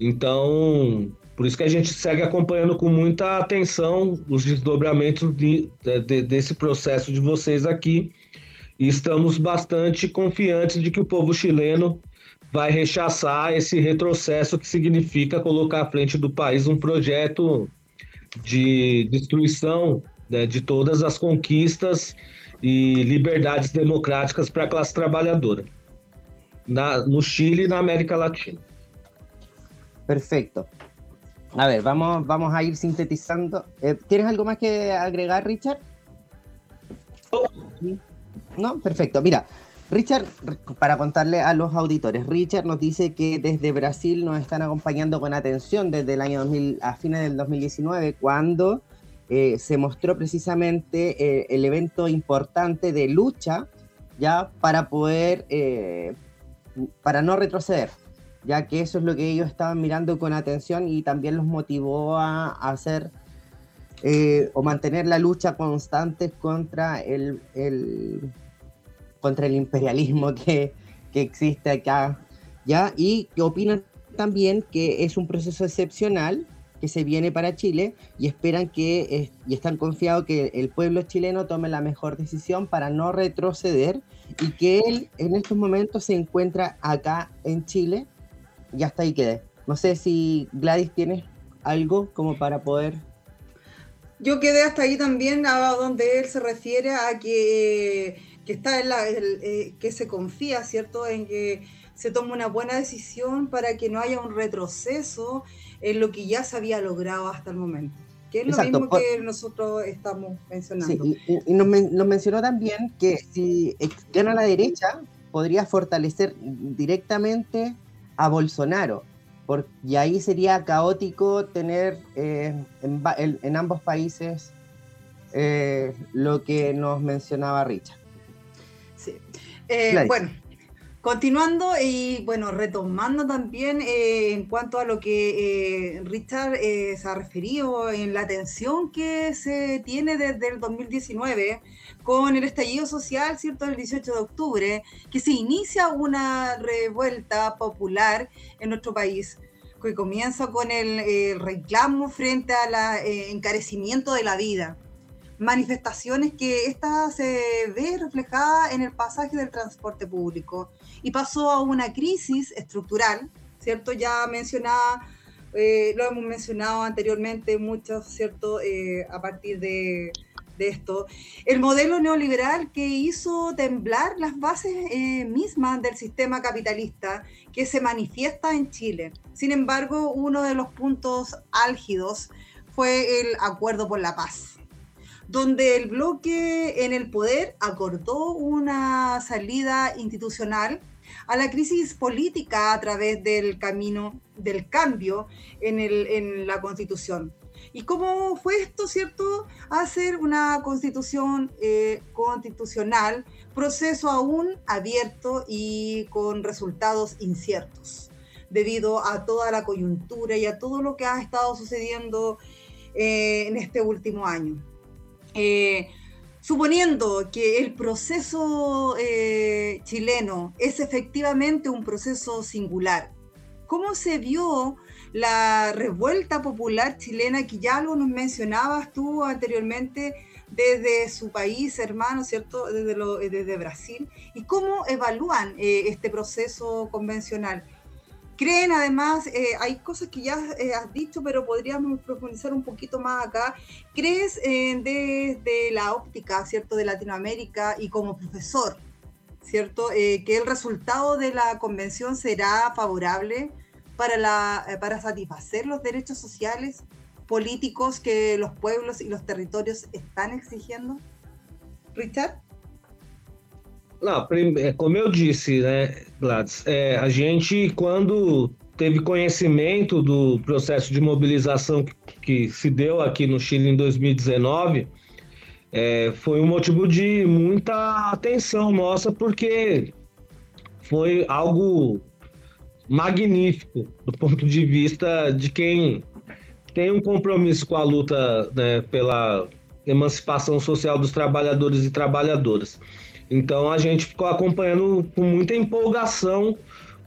Então, por isso que a gente segue acompanhando com muita atenção os desdobramentos de, de, desse processo de vocês aqui. E estamos bastante confiantes de que o povo chileno vai rechaçar esse retrocesso que significa colocar à frente do país um projeto de destruição né, de todas as conquistas e liberdades democráticas para a classe trabalhadora na, no Chile y na América Latina. Perfecto. A ver, vamos, vamos a ir sintetizando. Eh, ¿Tienes algo más que agregar, Richard? Oh. No, perfecto. Mira, Richard, para contarle a los auditores, Richard nos dice que desde Brasil nos están acompañando con atención desde el año 2000 a fines del 2019, cuando eh, se mostró precisamente eh, el evento importante de lucha ya para poder, para no retroceder, ya que eso es lo que ellos estaban mirando con atención y también los motivó a, hacer o mantener la lucha constante contra el contra el imperialismo que, que existe acá, ¿ya? Y que opinan también que es un proceso excepcional que se viene para Chile y esperan que y están confiados que el pueblo chileno tome la mejor decisión para no retroceder y que él en estos momentos se encuentra acá en Chile y hasta ahí quede. No sé si Gladys tienes algo como para poder yo quedé hasta ahí también a donde él se refiere a que que está en la, eh, que se confía, ¿cierto?, en que se tome una buena decisión para que no haya un retroceso en lo que ya se había logrado hasta el momento. Que es lo mismo que nosotros estamos mencionando. Sí, y, nos, mencionó también que si gana la derecha, podría fortalecer directamente a Bolsonaro. y ahí sería caótico tener eh, en, ambos países eh, lo que nos mencionaba Richard. Eh, bueno, continuando y bueno, retomando también eh, en cuanto a lo que eh, Richard se ha referido en la atención que se tiene desde el 2019 con el estallido social, ¿cierto? El 18 de octubre, que se inicia una revuelta popular en nuestro país que comienza con el, reclamo frente al encarecimiento de la vida manifestaciones que esta se ve reflejada en el pasaje del transporte público y pasó a una crisis estructural, ¿cierto? Ya mencionada, eh, lo hemos mencionado anteriormente mucho, ¿cierto? Eh, a partir de, esto. El modelo neoliberal que hizo temblar las bases eh, mismas del sistema capitalista que se manifiesta en Chile. Sin embargo, uno de los puntos álgidos fue el acuerdo por la paz donde el bloque en el poder acordó una salida institucional a la crisis política a través del camino del cambio en, la constitución. ¿Y cómo fue esto, cierto? Hacer una constitución eh, constitucional, proceso aún abierto y con resultados inciertos, debido a toda la coyuntura y a todo lo que ha estado sucediendo eh, en este último año. Eh, suponiendo que el proceso eh, chileno es efectivamente un proceso singular, ¿cómo se vio la revuelta popular chilena que ya lo nos mencionabas tú anteriormente desde su país hermano, ¿cierto? Desde, lo, desde Brasil. ¿Y cómo evalúan eh, este proceso convencional? Creen además, eh, hay cosas que ya eh, has dicho, pero podríamos profundizar un poquito más acá. ¿Crees desde de la óptica, ¿cierto?, de Latinoamérica y como profesor, ¿cierto?, eh, que el resultado de la convención será favorable para, la, para satisfacer los derechos sociales, políticos que los pueblos y los territorios están exigiendo? Richard? Como eu disse, né, Gladys, é, a gente, quando teve conhecimento do processo de mobilização que, que se deu aqui no Chile em 2019, é, foi um motivo de muita atenção nossa, porque foi algo magnífico do ponto de vista de quem tem um compromisso com a luta né, pela emancipação social dos trabalhadores e trabalhadoras. Então a gente ficou acompanhando com muita empolgação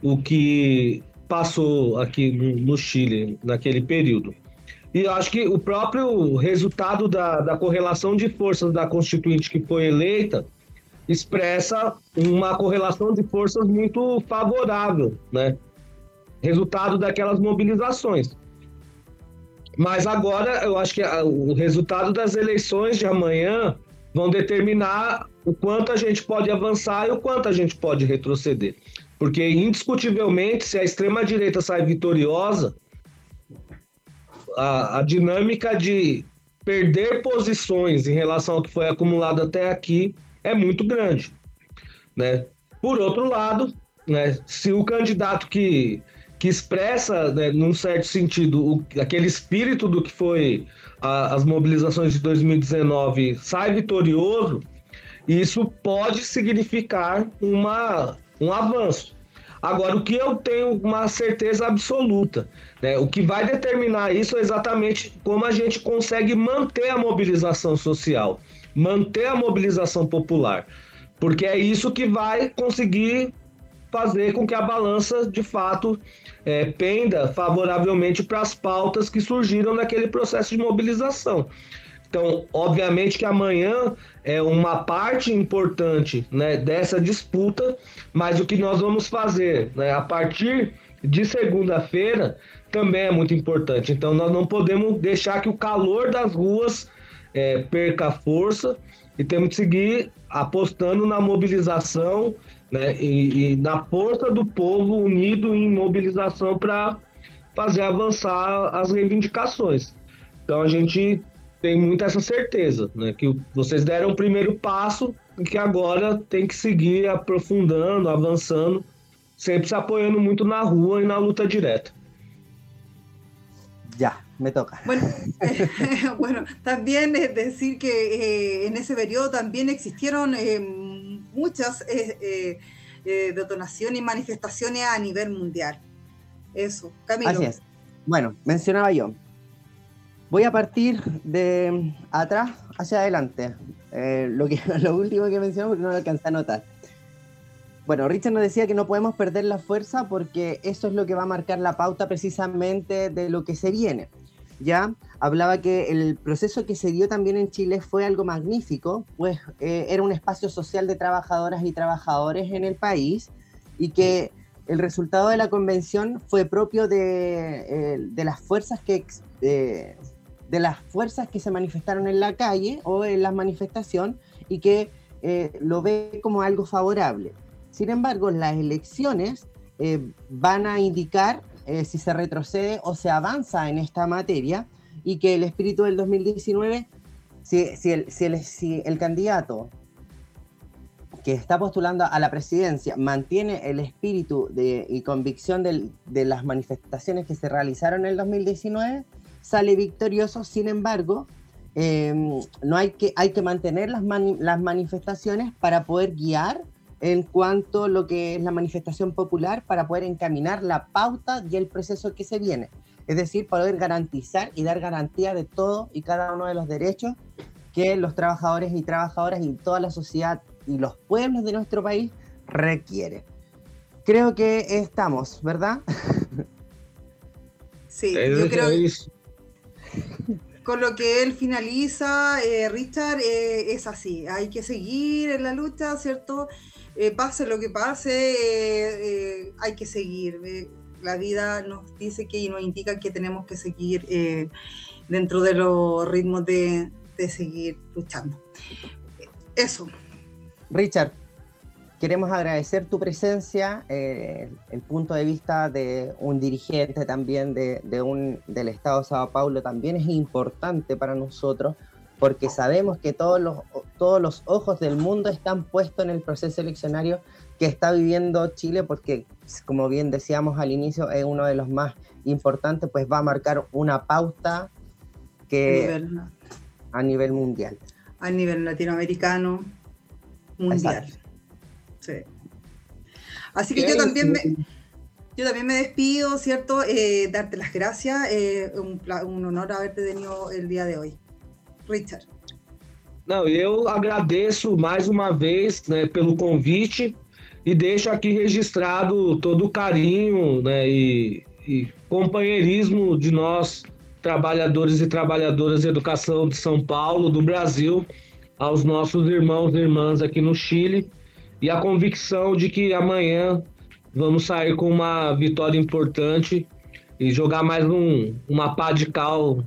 o que passou aqui no Chile naquele período. E acho que o próprio resultado da, da correlação de forças da Constituinte que foi eleita expressa uma correlação de forças muito favorável, né? Resultado daquelas mobilizações. Mas agora eu acho que o resultado das eleições de amanhã vão determinar o quanto a gente pode avançar e o quanto a gente pode retroceder. Porque, indiscutivelmente, se a extrema-direita sai vitoriosa, a, a, dinâmica de perder posições em relação ao que foi acumulado até aqui é muito grande. Né? Por outro lado, né, se o candidato que, que expressa, né, num certo sentido, o, aquele espírito do que foi a, as mobilizações de 2019 sai vitorioso, isso pode significar uma, um avanço. Agora, o que eu tenho uma certeza absoluta, né, o que vai determinar isso é exatamente como a gente consegue manter a mobilização social, manter a mobilização popular, porque é isso que vai conseguir fazer com que a balança, de fato, é, penda favoravelmente para as pautas que surgiram naquele processo de mobilização. Então, obviamente que amanhã é uma parte importante né, dessa disputa, mas o que nós vamos fazer né, a partir de segunda-feira também é muito importante. Então, nós não podemos deixar que o calor das ruas é, perca força e temos que seguir apostando na mobilização né, e, e na força do povo unido em mobilização para fazer avançar as reivindicações. Então, a gente tem muita essa certeza, né? Que vocês deram o primeiro passo e que agora tem que seguir aprofundando, avançando, sempre se apoiando muito na rua e na luta direta. Ya, me toca. Bueno, eh, bueno también es decir que eh, en ese periodo también existieron eh, muchas eh, eh, detonaciones y manifestaciones a nivel mundial. Eso, Camilo. Así es. Bueno, mencionaba yo, Voy a partir de atrás hacia adelante. Eh, lo, que, lo último que mencionó porque no lo alcancé a notar. Bueno, Richard nos decía que no podemos perder la fuerza porque eso es lo que va a marcar la pauta precisamente de lo que se viene. Ya hablaba que el proceso que se dio también en Chile fue algo magnífico, pues eh, era un espacio social de trabajadoras y trabajadores en el país y que el resultado de la convención fue propio de, eh, de las fuerzas que de las fuerzas que se manifestaron en la calle o en la manifestación y que eh, lo ve como algo favorable. Sin embargo, las elecciones eh, van a indicar eh, si se retrocede o se avanza en esta materia y que el espíritu del 2019, si, el, si, el, si el candidato que está postulando a la presidencia mantiene el espíritu de, y convicción de las manifestaciones que se realizaron en el 2019, sale victorioso, sin embargo, eh, no hay que, hay que mantener las, las manifestaciones para poder guiar en cuanto a lo que es la manifestación popular, para poder encaminar la pauta y el proceso que se viene. Es decir, poder garantizar y dar garantía de todo y cada uno de los derechos que los trabajadores y trabajadoras y toda la sociedad y los pueblos de nuestro país requieren. Creo que estamos, ¿verdad? Sí, yo creo que con lo que él finaliza, eh, Richard, eh, es así. Hay que seguir en la lucha, ¿cierto? Eh, pase lo que pase, hay que seguir. la vida nos dice que y nos indica que tenemos que seguir dentro de los ritmos de, de seguir luchando. Eso. Richard, Queremos agradecer tu presencia, eh, el punto de vista de un dirigente también de, un, del Estado de Sao Paulo también es importante para nosotros porque sabemos que todos los, todos los ojos del mundo están puestos en el proceso eleccionario que está viviendo Chile porque, como bien decíamos al inicio, es uno de los más importantes, pues va a marcar una pauta que a nivel mundial. A nivel latinoamericano, mundial. Así que yo también me, yo también me despido, ¿cierto? Eh, darte las gracias. Eh, un, un, honor haberte tenido el día de hoy. Richard. Não, eu agradeço mais uma vez né, pelo convite e deixo aqui registrado todo o carinho né, e, e companheirismo de nós, trabalhadores e trabalhadoras de educação de São Paulo, do Brasil, aos nossos irmãos e irmãs aqui no Chile e a convicção de que amanhã vamos sair com uma vitória importante e jogar mais um, uma pá de cal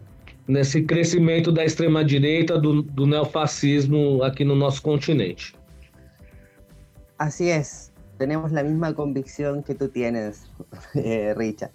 nesse crescimento da extrema-direita, do, do neofascismo aqui no nosso continente. Así es, tenemos la misma convicción que tú tienes, eh, Richard.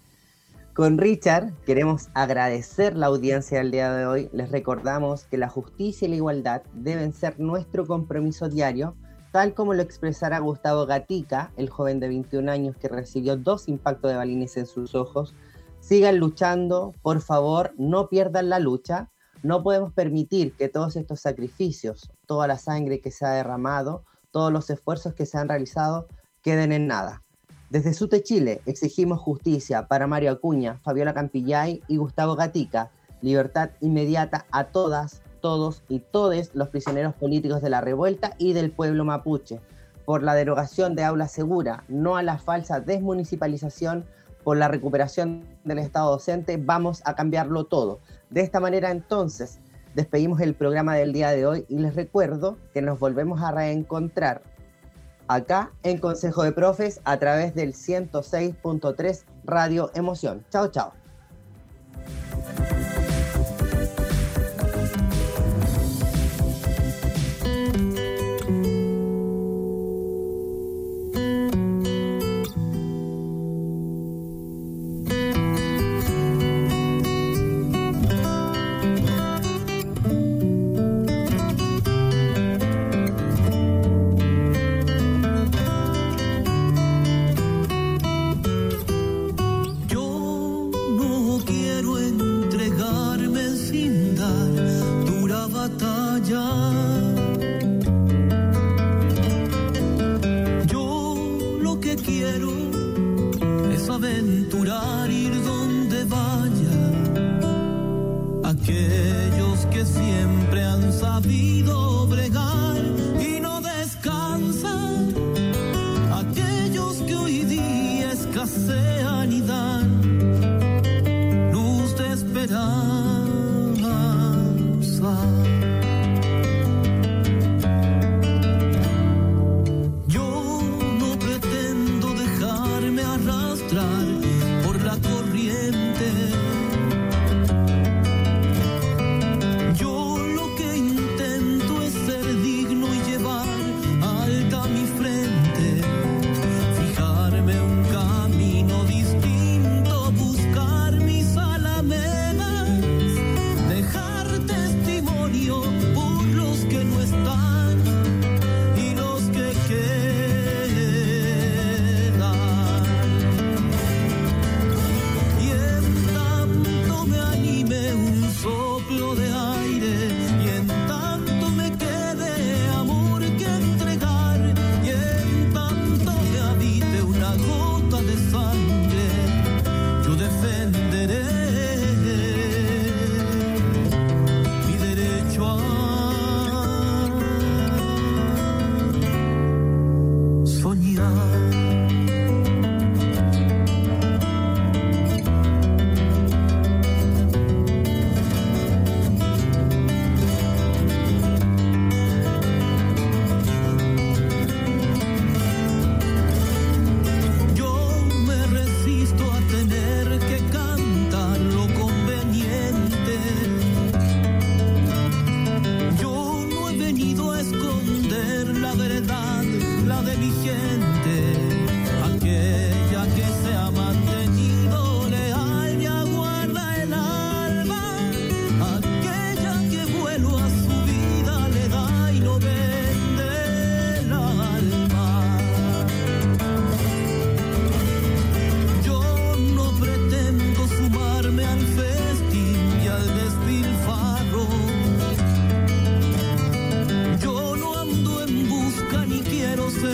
Con Richard queremos agradecer la audiencia del día de hoy. Les recordamos que la justicia y la igualdad deben ser nuestro compromiso diario tal como lo expresará Gustavo Gatica, el joven de 21 años que recibió dos impactos de balines en sus ojos, sigan luchando, por favor, no pierdan la lucha. No podemos permitir que todos estos sacrificios, toda la sangre que se ha derramado, todos los esfuerzos que se han realizado queden en nada. Desde Sute Chile exigimos justicia para Mario Acuña, Fabiola Campillay y Gustavo Gatica, libertad inmediata a todas, todos y todes los prisioneros políticos de la revuelta y del pueblo mapuche, por la derogación de aula segura, no a la falsa desmunicipalización, por la recuperación del Estado docente, vamos a cambiarlo todo. De esta manera entonces despedimos el programa del día de hoy y les recuerdo que nos volvemos a reencontrar acá en Consejo de Profes a través del 106.3 Radio Emoción. Chao, chao.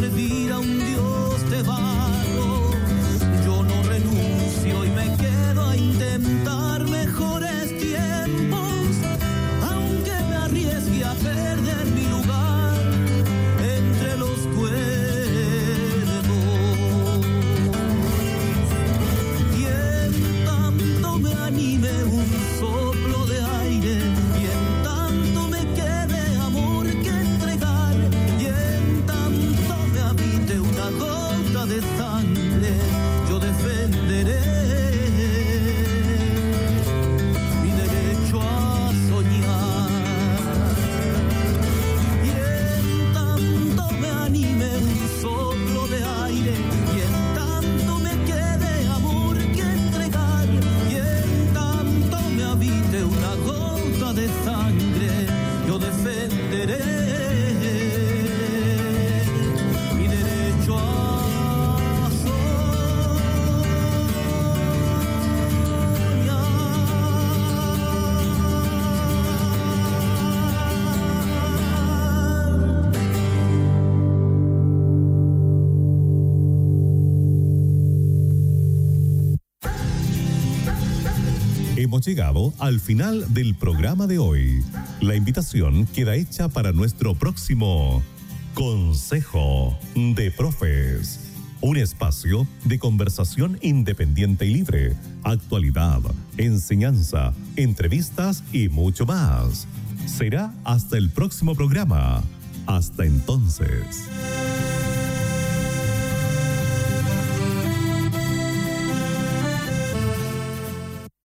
servir a un Dios. Llegado al final del programa de hoy. La invitación queda hecha para nuestro próximo Consejo de Profes. Un espacio de conversación independiente y libre, actualidad, enseñanza, entrevistas y mucho más. Será hasta el próximo programa. Hasta entonces.